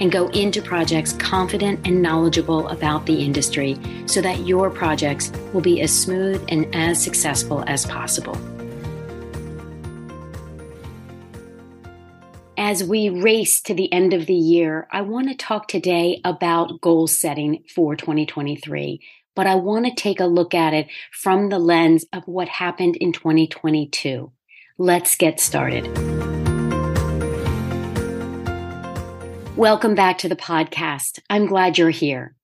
and go into projects confident and knowledgeable about the industry so that your projects will be as smooth and as successful as possible. As we race to the end of the year, I want to talk today about goal setting for 2023, but I want to take a look at it from the lens of what happened in 2022. Let's get started. Welcome back to the podcast. I'm glad you're here.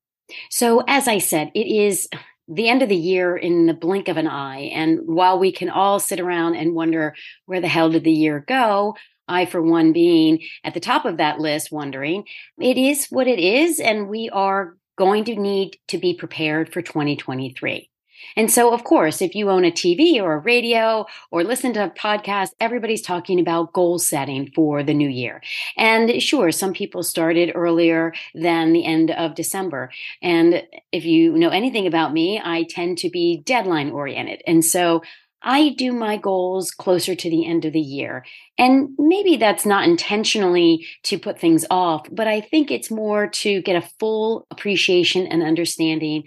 So, as I said, it is the end of the year in the blink of an eye. And while we can all sit around and wonder where the hell did the year go, I, for one, being at the top of that list, wondering, it is what it is. And we are going to need to be prepared for 2023. And so, of course, if you own a TV or a radio or listen to a podcast, everybody's talking about goal setting for the new year. And sure, some people started earlier than the end of December. And if you know anything about me, I tend to be deadline oriented. And so I do my goals closer to the end of the year. And maybe that's not intentionally to put things off, but I think it's more to get a full appreciation and understanding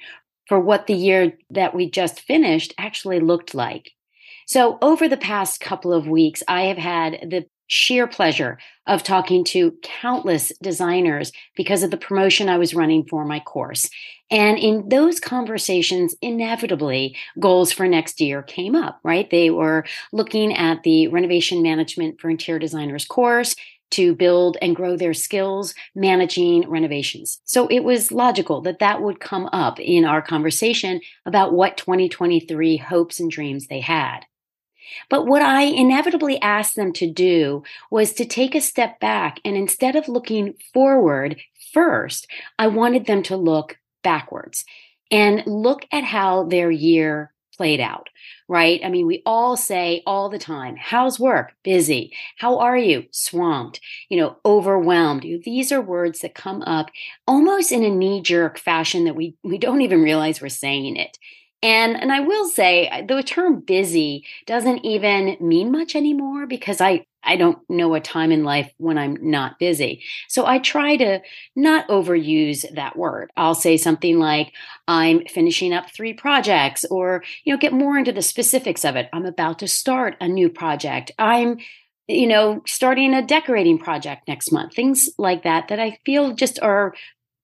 for what the year that we just finished actually looked like. So, over the past couple of weeks, I have had the sheer pleasure of talking to countless designers because of the promotion I was running for my course. And in those conversations, inevitably, goals for next year came up, right? They were looking at the renovation management for interior designers course to build and grow their skills managing renovations. So it was logical that that would come up in our conversation about what 2023 hopes and dreams they had. But what I inevitably asked them to do was to take a step back and instead of looking forward first, I wanted them to look backwards and look at how their year played out, right? I mean, we all say all the time, how's work? Busy. How are you? Swamped, you know, overwhelmed. These are words that come up almost in a knee jerk fashion that we, we don't even realize we're saying it. And and I will say the term busy doesn't even mean much anymore because I I don't know a time in life when I'm not busy. So I try to not overuse that word. I'll say something like I'm finishing up 3 projects or you know get more into the specifics of it. I'm about to start a new project. I'm you know starting a decorating project next month. Things like that that I feel just are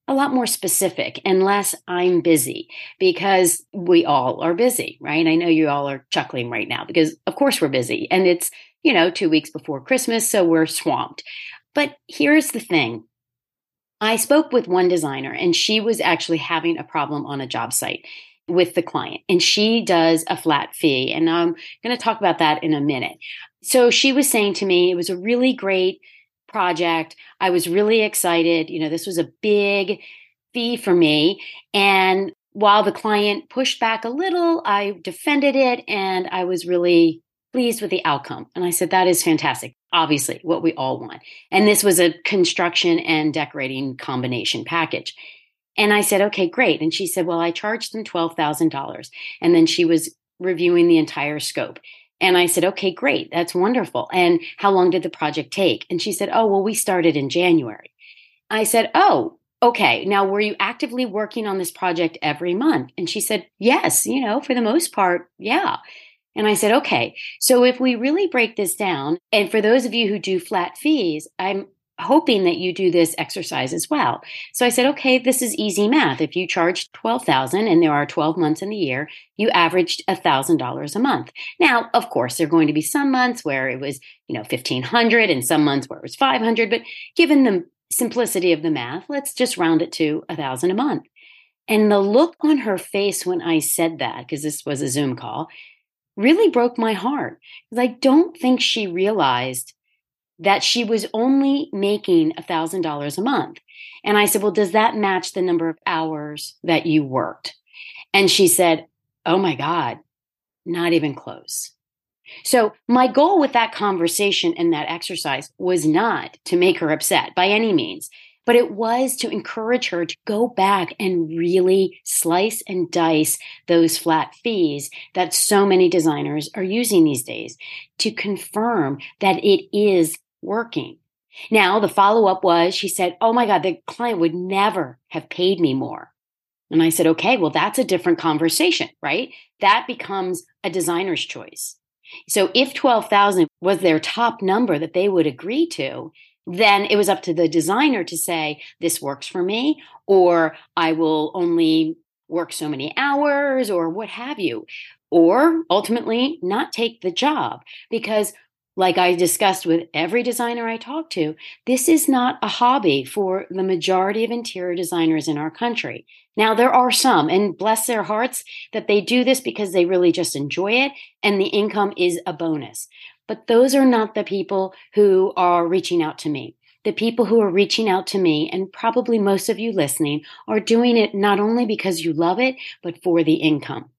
a lot more specific and less I'm busy because we all are busy, right? I know you all are chuckling right now because of course we're busy and it's, you know, 2 weeks before Christmas so we're swamped. But here's the thing. I spoke with one designer and she was actually having a problem on a job site with the client and she does a flat fee and I'm going to talk about that in a minute. So she was saying to me it was a really great project. I was really excited. You know, this was a big fee for me. And while the client pushed back a little, I defended it and I was really pleased with the outcome. And I said, that is fantastic. Obviously, what we all want. And this was a construction and decorating combination package. And I said, okay, great. And she said, well, I charged them $12,000. And then she was reviewing the entire scope. And I said, okay, great. That's wonderful. And how long did the project take? And she said, oh, well, we started in January. I said, oh, okay. Now, were you actively working on this project every month? And she said, yes, you know, for the most part, yeah. And I said, okay. So if we really break this down, and for those of you who do flat fees, I'm hoping that you do this exercise as well. So I said, okay, this is easy math. If you charge 12,000 and there are 12 months in the year, you averaged $1,000 a month. Now, of course, there are going to be some months where it was, you know, 1500 and some months where it was 500, but given the simplicity of the math, let's just round it to 1000 a month. And the look on her face when I said that, because this was a Zoom call, really broke my heart. Because I don't think she realized that she was only making $1,000 a month. And I said, Well, does that match the number of hours that you worked? And she said, Oh my God, not even close. So, my goal with that conversation and that exercise was not to make her upset by any means, but it was to encourage her to go back and really slice and dice those flat fees that so many designers are using these days to confirm that it is working. Now, the follow up was she said, Oh my God, the client would never have paid me more. And I said, Okay, well, that's a different conversation, right? That becomes a designer's choice. So if 12,000 was their top number that they would agree to, then it was up to the designer to say, this works for me, or I will only work so many hours, or what have you. Or ultimately, not take the job because like I discussed with every designer I talk to, this is not a hobby for the majority of interior designers in our country. Now, there are some, and bless their hearts that they do this because they really just enjoy it and the income is a bonus. But those are not the people who are reaching out to me. The people who are reaching out to me, and probably most of you listening, are doing it not only because you love it, but for the income.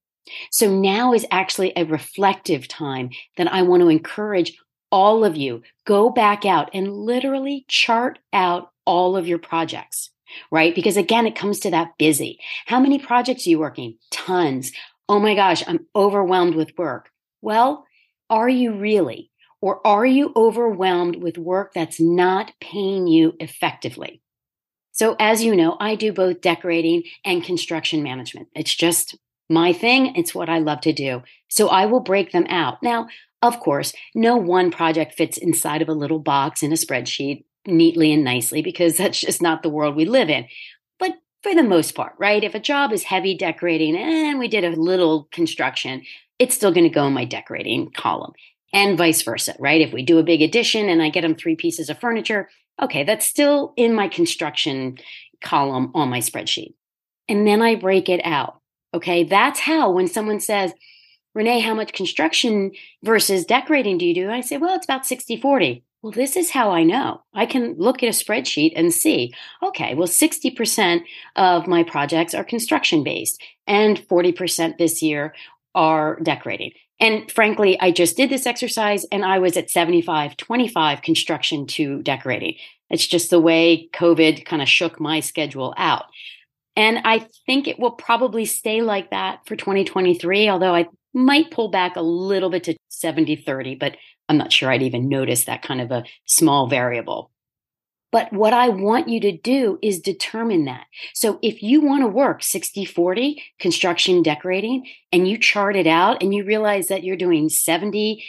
So now is actually a reflective time that I want to encourage all of you go back out and literally chart out all of your projects, right? Because again, it comes to that busy. How many projects are you working? Tons. Oh my gosh, I'm overwhelmed with work. Well, are you really? Or are you overwhelmed with work that's not paying you effectively? So, as you know, I do both decorating and construction management. It's just my thing. It's what I love to do. So, I will break them out. Now, of course, no one project fits inside of a little box in a spreadsheet neatly and nicely because that's just not the world we live in. But for the most part, right? If a job is heavy decorating and we did a little construction, it's still going to go in my decorating column and vice versa, right? If we do a big addition and I get them three pieces of furniture, okay, that's still in my construction column on my spreadsheet. And then I break it out. Okay, that's how when someone says, Renee, how much construction versus decorating do you do? I say, well, it's about 60 40. Well, this is how I know. I can look at a spreadsheet and see, okay, well, 60% of my projects are construction based and 40% this year are decorating. And frankly, I just did this exercise and I was at 75 25 construction to decorating. It's just the way COVID kind of shook my schedule out. And I think it will probably stay like that for 2023, although I might pull back a little bit to 70 30, but I'm not sure I'd even notice that kind of a small variable. But what I want you to do is determine that. So if you want to work 60 40 construction decorating and you chart it out and you realize that you're doing 70%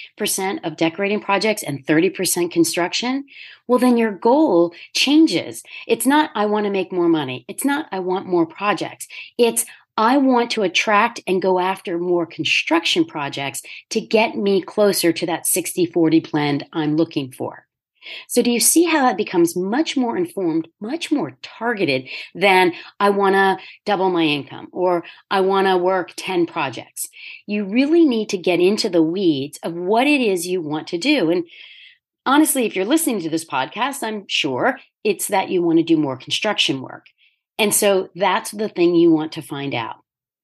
of decorating projects and 30% construction, well, then your goal changes. It's not, I want to make more money. It's not, I want more projects. It's, I want to attract and go after more construction projects to get me closer to that 60 40 blend I'm looking for. So, do you see how that becomes much more informed, much more targeted than I want to double my income or I want to work 10 projects? You really need to get into the weeds of what it is you want to do. And honestly, if you're listening to this podcast, I'm sure it's that you want to do more construction work. And so that's the thing you want to find out.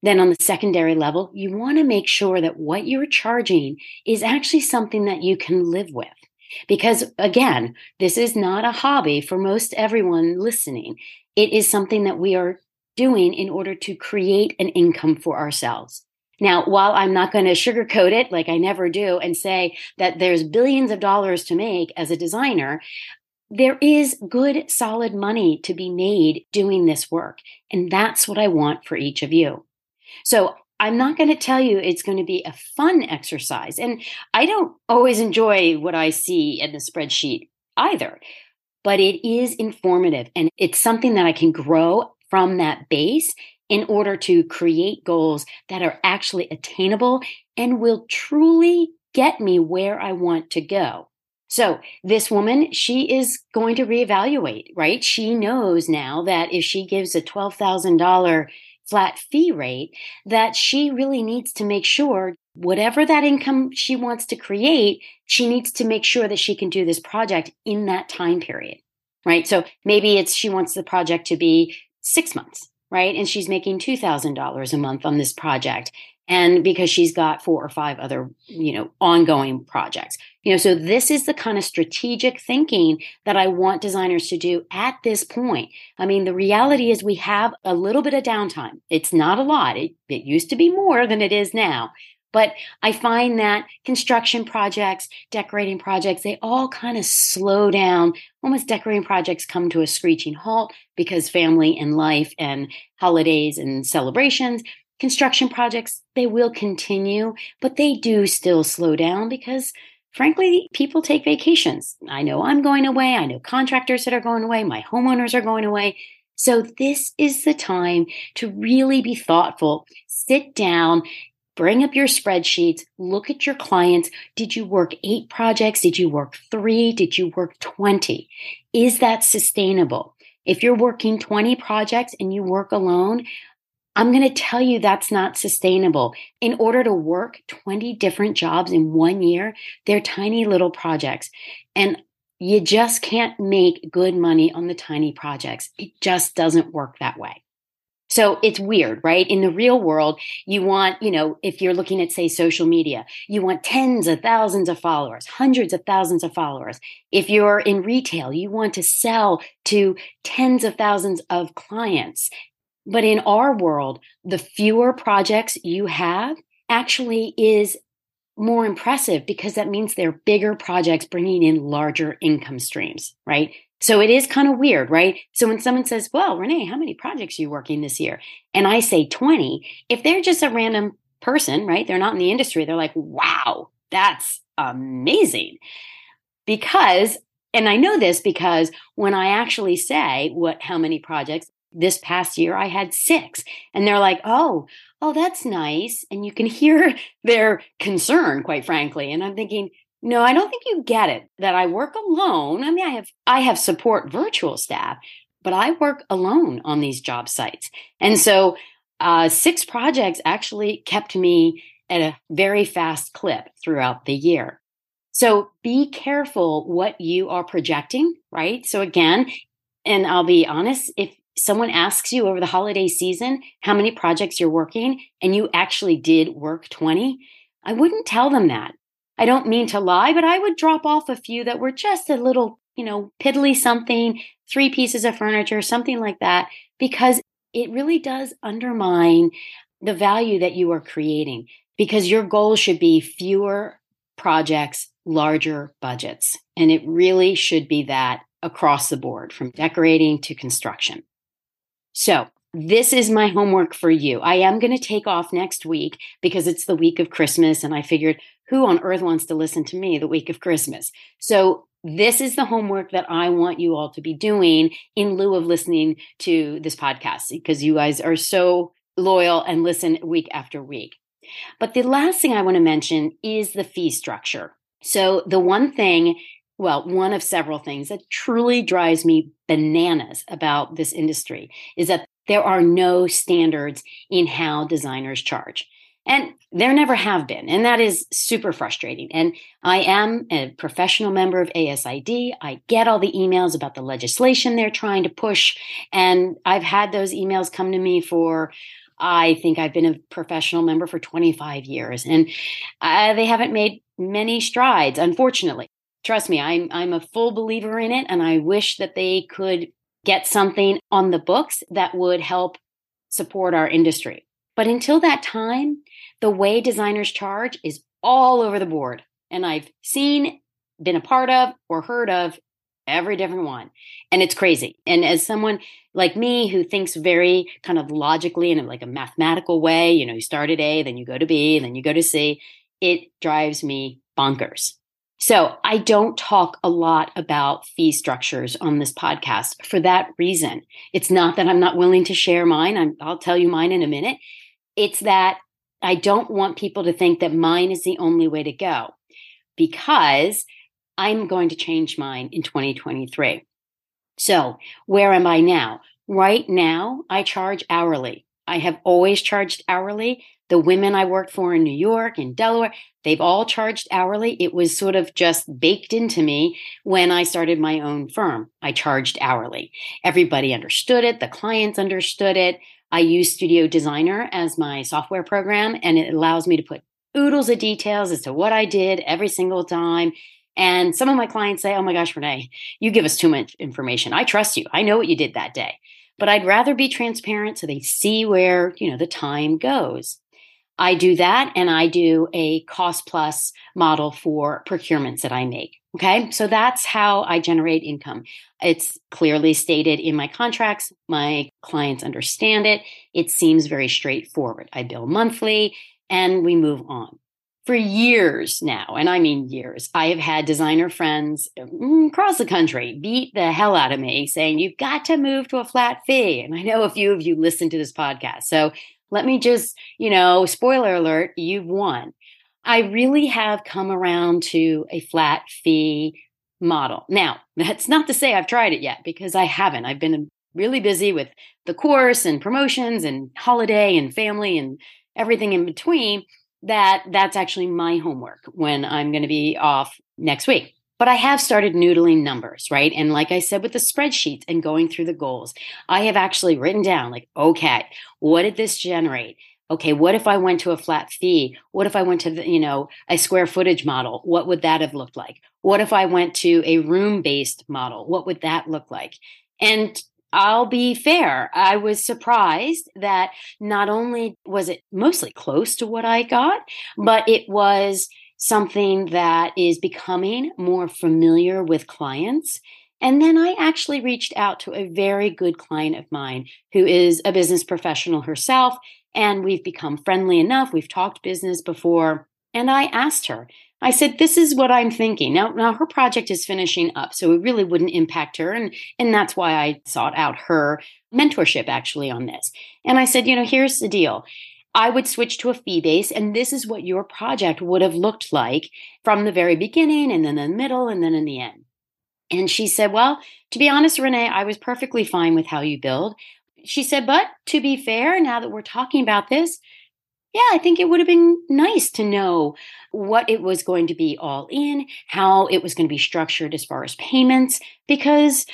Then on the secondary level, you want to make sure that what you're charging is actually something that you can live with. Because again, this is not a hobby for most everyone listening. It is something that we are doing in order to create an income for ourselves. Now, while I'm not going to sugarcoat it like I never do and say that there's billions of dollars to make as a designer, there is good, solid money to be made doing this work. And that's what I want for each of you. So I'm not going to tell you it's going to be a fun exercise. And I don't always enjoy what I see in the spreadsheet either, but it is informative and it's something that I can grow from that base in order to create goals that are actually attainable and will truly get me where I want to go. So, this woman, she is going to reevaluate, right? She knows now that if she gives a $12,000 flat fee rate that she really needs to make sure whatever that income she wants to create, she needs to make sure that she can do this project in that time period. right? So maybe it's she wants the project to be six months, right? And she's making $2,000 a month on this project. And because she's got four or five other, you know, ongoing projects. You know, so this is the kind of strategic thinking that I want designers to do at this point. I mean, the reality is we have a little bit of downtime. It's not a lot. It, it used to be more than it is now. But I find that construction projects, decorating projects, they all kind of slow down. Almost decorating projects come to a screeching halt because family and life and holidays and celebrations. Construction projects, they will continue, but they do still slow down because frankly, people take vacations. I know I'm going away. I know contractors that are going away. My homeowners are going away. So this is the time to really be thoughtful. Sit down, bring up your spreadsheets, look at your clients. Did you work eight projects? Did you work three? Did you work 20? Is that sustainable? If you're working 20 projects and you work alone, I'm going to tell you that's not sustainable. In order to work 20 different jobs in one year, they're tiny little projects. And you just can't make good money on the tiny projects. It just doesn't work that way. So it's weird, right? In the real world, you want, you know, if you're looking at, say, social media, you want tens of thousands of followers, hundreds of thousands of followers. If you're in retail, you want to sell to tens of thousands of clients. But in our world, the fewer projects you have actually is more impressive because that means they're bigger projects bringing in larger income streams, right? So it is kind of weird, right? So when someone says, Well, Renee, how many projects are you working this year? And I say 20, if they're just a random person, right? They're not in the industry, they're like, Wow, that's amazing. Because, and I know this because when I actually say what, how many projects, this past year I had six. And they're like, oh, oh, that's nice. And you can hear their concern, quite frankly. And I'm thinking, no, I don't think you get it that I work alone. I mean, I have I have support virtual staff, but I work alone on these job sites. And so uh, six projects actually kept me at a very fast clip throughout the year. So be careful what you are projecting, right? So again, and I'll be honest, if someone asks you over the holiday season how many projects you're working and you actually did work 20, I wouldn't tell them that. I don't mean to lie, but I would drop off a few that were just a little, you know, piddly something, three pieces of furniture, something like that, because it really does undermine the value that you are creating because your goal should be fewer projects, larger budgets. And it really should be that across the board from decorating to construction. So, this is my homework for you. I am going to take off next week because it's the week of Christmas. And I figured who on earth wants to listen to me the week of Christmas? So this is the homework that I want you all to be doing in lieu of listening to this podcast because you guys are so loyal and listen week after week. But the last thing I want to mention is the fee structure. So the one thing, well, one of several things that truly drives me bananas about this industry is that there are no standards in how designers charge. And there never have been. And that is super frustrating. And I am a professional member of ASID. I get all the emails about the legislation they're trying to push. And I've had those emails come to me for, I think I've been a professional member for 25 years. And uh, they haven't made many strides, unfortunately. Trust me, I'm, I'm a full believer in it. And I wish that they could get something on the books that would help support our industry. But until that time, the way designers charge is all over the board. And I've seen, been a part of, or heard of every different one. And it's crazy. And as someone like me who thinks very kind of logically in like a mathematical way, you know, you start at A, then you go to B, then you go to C, it drives me bonkers. So I don't talk a lot about fee structures on this podcast for that reason. It's not that I'm not willing to share mine. i will tell you mine in a minute. It's that I don't want people to think that mine is the only way to go because I'm going to change mine in 2023. So, where am I now? Right now, I charge hourly. I have always charged hourly. The women I worked for in New York and Delaware, they've all charged hourly. It was sort of just baked into me when I started my own firm. I charged hourly. Everybody understood it, the clients understood it. I use Studio Designer as my software program, and it allows me to put oodles of details as to what I did every single time. And some of my clients say, Oh my gosh, Renee, you give us too much information. I trust you. I know what you did that day. But I'd rather be transparent so they see where, you know, the time goes. I do that and I do a cost plus model for procurements that I make. Okay. So that's how I generate income. It's clearly stated in my contracts. My clients understand it. It seems very straightforward. I bill monthly and we move on. For years now, and I mean years, I have had designer friends mm, across the country beat the hell out of me saying, You've got to move to a flat fee. And I know a few of you listen to this podcast. So let me just, you know, spoiler alert, you've won. I really have come around to a flat fee model. Now, that's not to say I've tried it yet because I haven't. I've been really busy with the course and promotions and holiday and family and everything in between, that that's actually my homework when I'm going to be off next week. But I have started noodling numbers, right? And like I said with the spreadsheets and going through the goals, I have actually written down like, okay, what did this generate? Okay, what if I went to a flat fee? What if I went to the, you know, a square footage model? What would that have looked like? What if I went to a room based model? What would that look like? And I'll be fair. I was surprised that not only was it mostly close to what I got, but it was something that is becoming more familiar with clients. And then I actually reached out to a very good client of mine who is a business professional herself. And we've become friendly enough. We've talked business before. And I asked her, I said, this is what I'm thinking. Now, now her project is finishing up, so it really wouldn't impact her. And, and that's why I sought out her mentorship actually on this. And I said, you know, here's the deal. I would switch to a fee base, and this is what your project would have looked like from the very beginning, and then in the middle, and then in the end. And she said, Well, to be honest, Renee, I was perfectly fine with how you build. She said, But to be fair, now that we're talking about this, yeah, I think it would have been nice to know what it was going to be all in, how it was going to be structured as far as payments, because,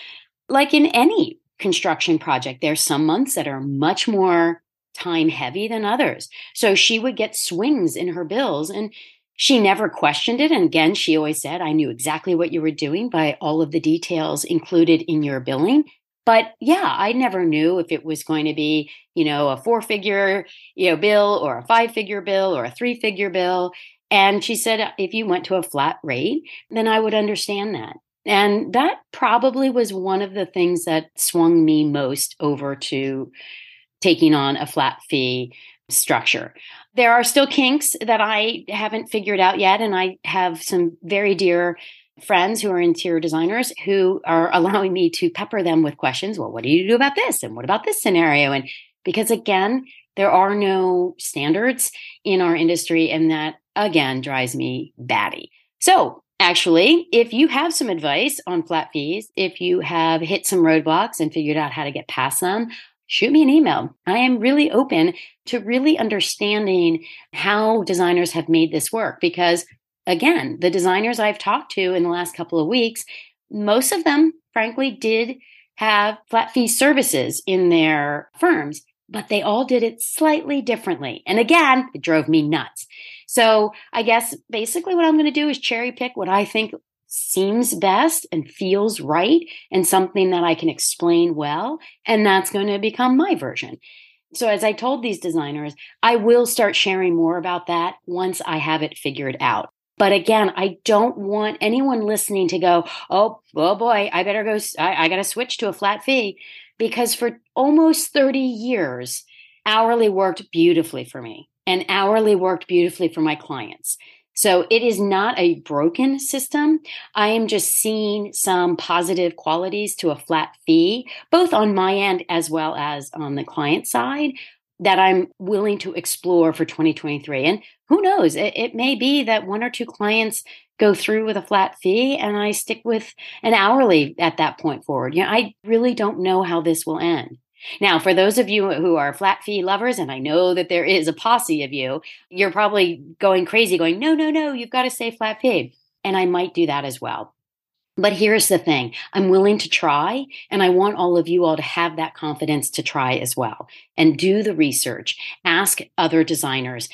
like in any construction project, there's some months that are much more time heavy than others. So she would get swings in her bills and she never questioned it. And again, she always said, I knew exactly what you were doing by all of the details included in your billing. But yeah, I never knew if it was going to be, you know, a four figure, you know, bill or a five figure bill or a three figure bill. And she said, if you went to a flat rate, then I would understand that. And that probably was one of the things that swung me most over to taking on a flat fee structure. There are still kinks that I haven't figured out yet. And I have some very dear friends who are interior designers who are allowing me to pepper them with questions. Well, what do you do about this? And what about this scenario? And because again, there are no standards in our industry, and that again drives me batty. So, actually, if you have some advice on flat fees, if you have hit some roadblocks and figured out how to get past them, shoot me an email. I am really open to really understanding how designers have made this work because again, the designers I've talked to in the last couple of weeks, most of them, frankly, did have flat fee services in their firms, but they all did it slightly differently. And again, it drove me nuts. So I guess basically what I'm going to do is cherry pick what I think seems best and feels right and something that I can explain well. And that's going to become my version. So, as I told these designers, I will start sharing more about that once I have it figured out. But again, I don't want anyone listening to go, oh, oh boy, I better go, I, I got to switch to a flat fee. Because for almost 30 years, hourly worked beautifully for me and hourly worked beautifully for my clients. So it is not a broken system. I am just seeing some positive qualities to a flat fee, both on my end as well as on the client side that I'm willing to explore for 2023. And who knows, it, it, may be that one or two clients go through with a flat fee and I stick with an hourly at that point forward. You know, I really don't know how this will end. Now, for those of you who are flat fee lovers, and I know that there is a posse of you, you're probably going crazy, going, no, no, no, you've got to say flat fee. And I might do that as well. But here's the thing I'm willing to try, and I want all of you all to have that confidence to try as well and do the research, ask other designers,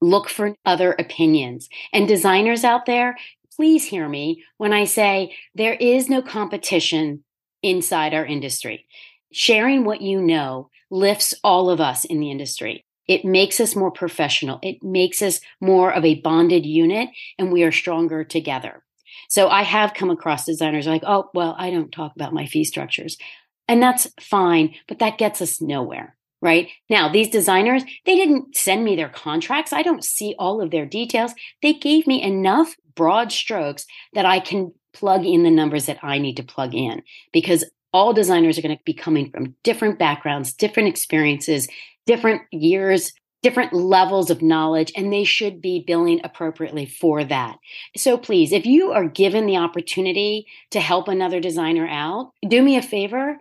look for other opinions. And designers out there, please hear me when I say there is no competition inside our industry. Sharing what you know lifts all of us in the industry. It makes us more professional. It makes us more of a bonded unit, and we are stronger together. So I have come across designers like, oh, well, I don't talk about my fee structures. And that's fine, but that gets us nowhere, right? Now, these designers, they didn't send me their contracts. I don't see all of their details. They gave me enough broad strokes that I can plug in the numbers that I need to plug in because all designers are going to be coming from different backgrounds, different experiences, different years, different levels of knowledge, and they should be billing appropriately for that. So please, if you are given the opportunity to help another designer out, do me a favor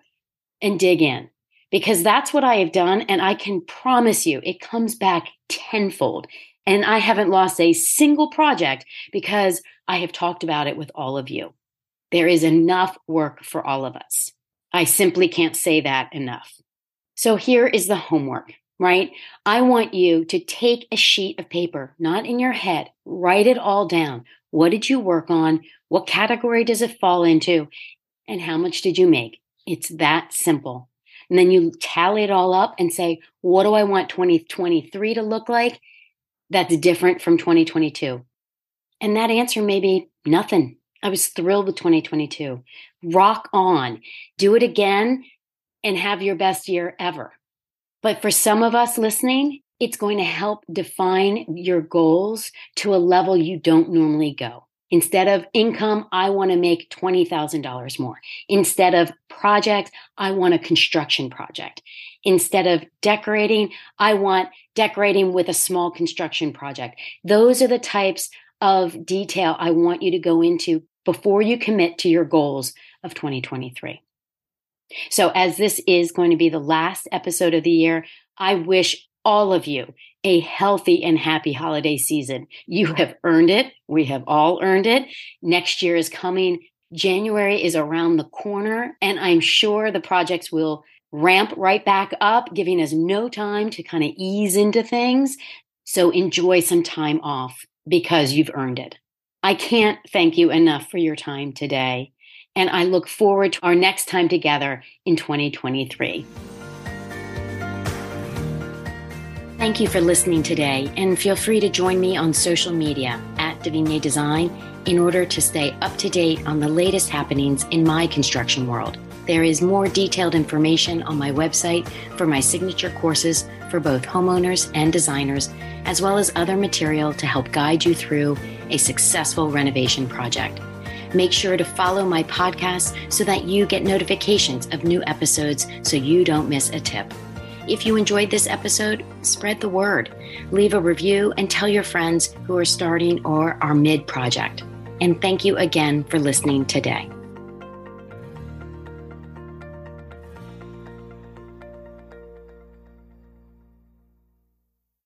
and dig in because that's what I have done. And I can promise you it comes back tenfold. And I haven't lost a single project because I have talked about it with all of you. There is enough work for all of us. I simply can't say that enough. So here is the homework, right? I want you to take a sheet of paper, not in your head, write it all down. What did you work on? What category does it fall into? And how much did you make? It's that simple. And then you tally it all up and say, what do I want 2023 to look like? That's different from 2022. And that answer may be nothing. I was thrilled with 2022. Rock on, do it again, and have your best year ever. But for some of us listening, it's going to help define your goals to a level you don't normally go. Instead of income, I want to make $20,000 more. Instead of project, I want a construction project. Instead of decorating, I want decorating with a small construction project. Those are the types of detail I want you to go into before you commit to your goals of 2023. So, as this is going to be the last episode of the year, I wish all of you a healthy and happy holiday season. You have earned it. We have all earned it. Next year is coming. January is around the corner, and I'm sure the projects will ramp right back up, giving us no time to kind of ease into things. So, enjoy some time off because you've earned it. I can't thank you enough for your time today. And I look forward to our next time together in 2023. Thank you for listening today, and feel free to join me on social media at Davina Design in order to stay up to date on the latest happenings in my construction world. There is more detailed information on my website for my signature courses for both homeowners and designers, as well as other material to help guide you through a successful renovation project. Make sure to follow my podcast so that you get notifications of new episodes so you don't miss a tip. If you enjoyed this episode, spread the word, leave a review, and tell your friends who are starting or are mid project. And thank you again for listening today.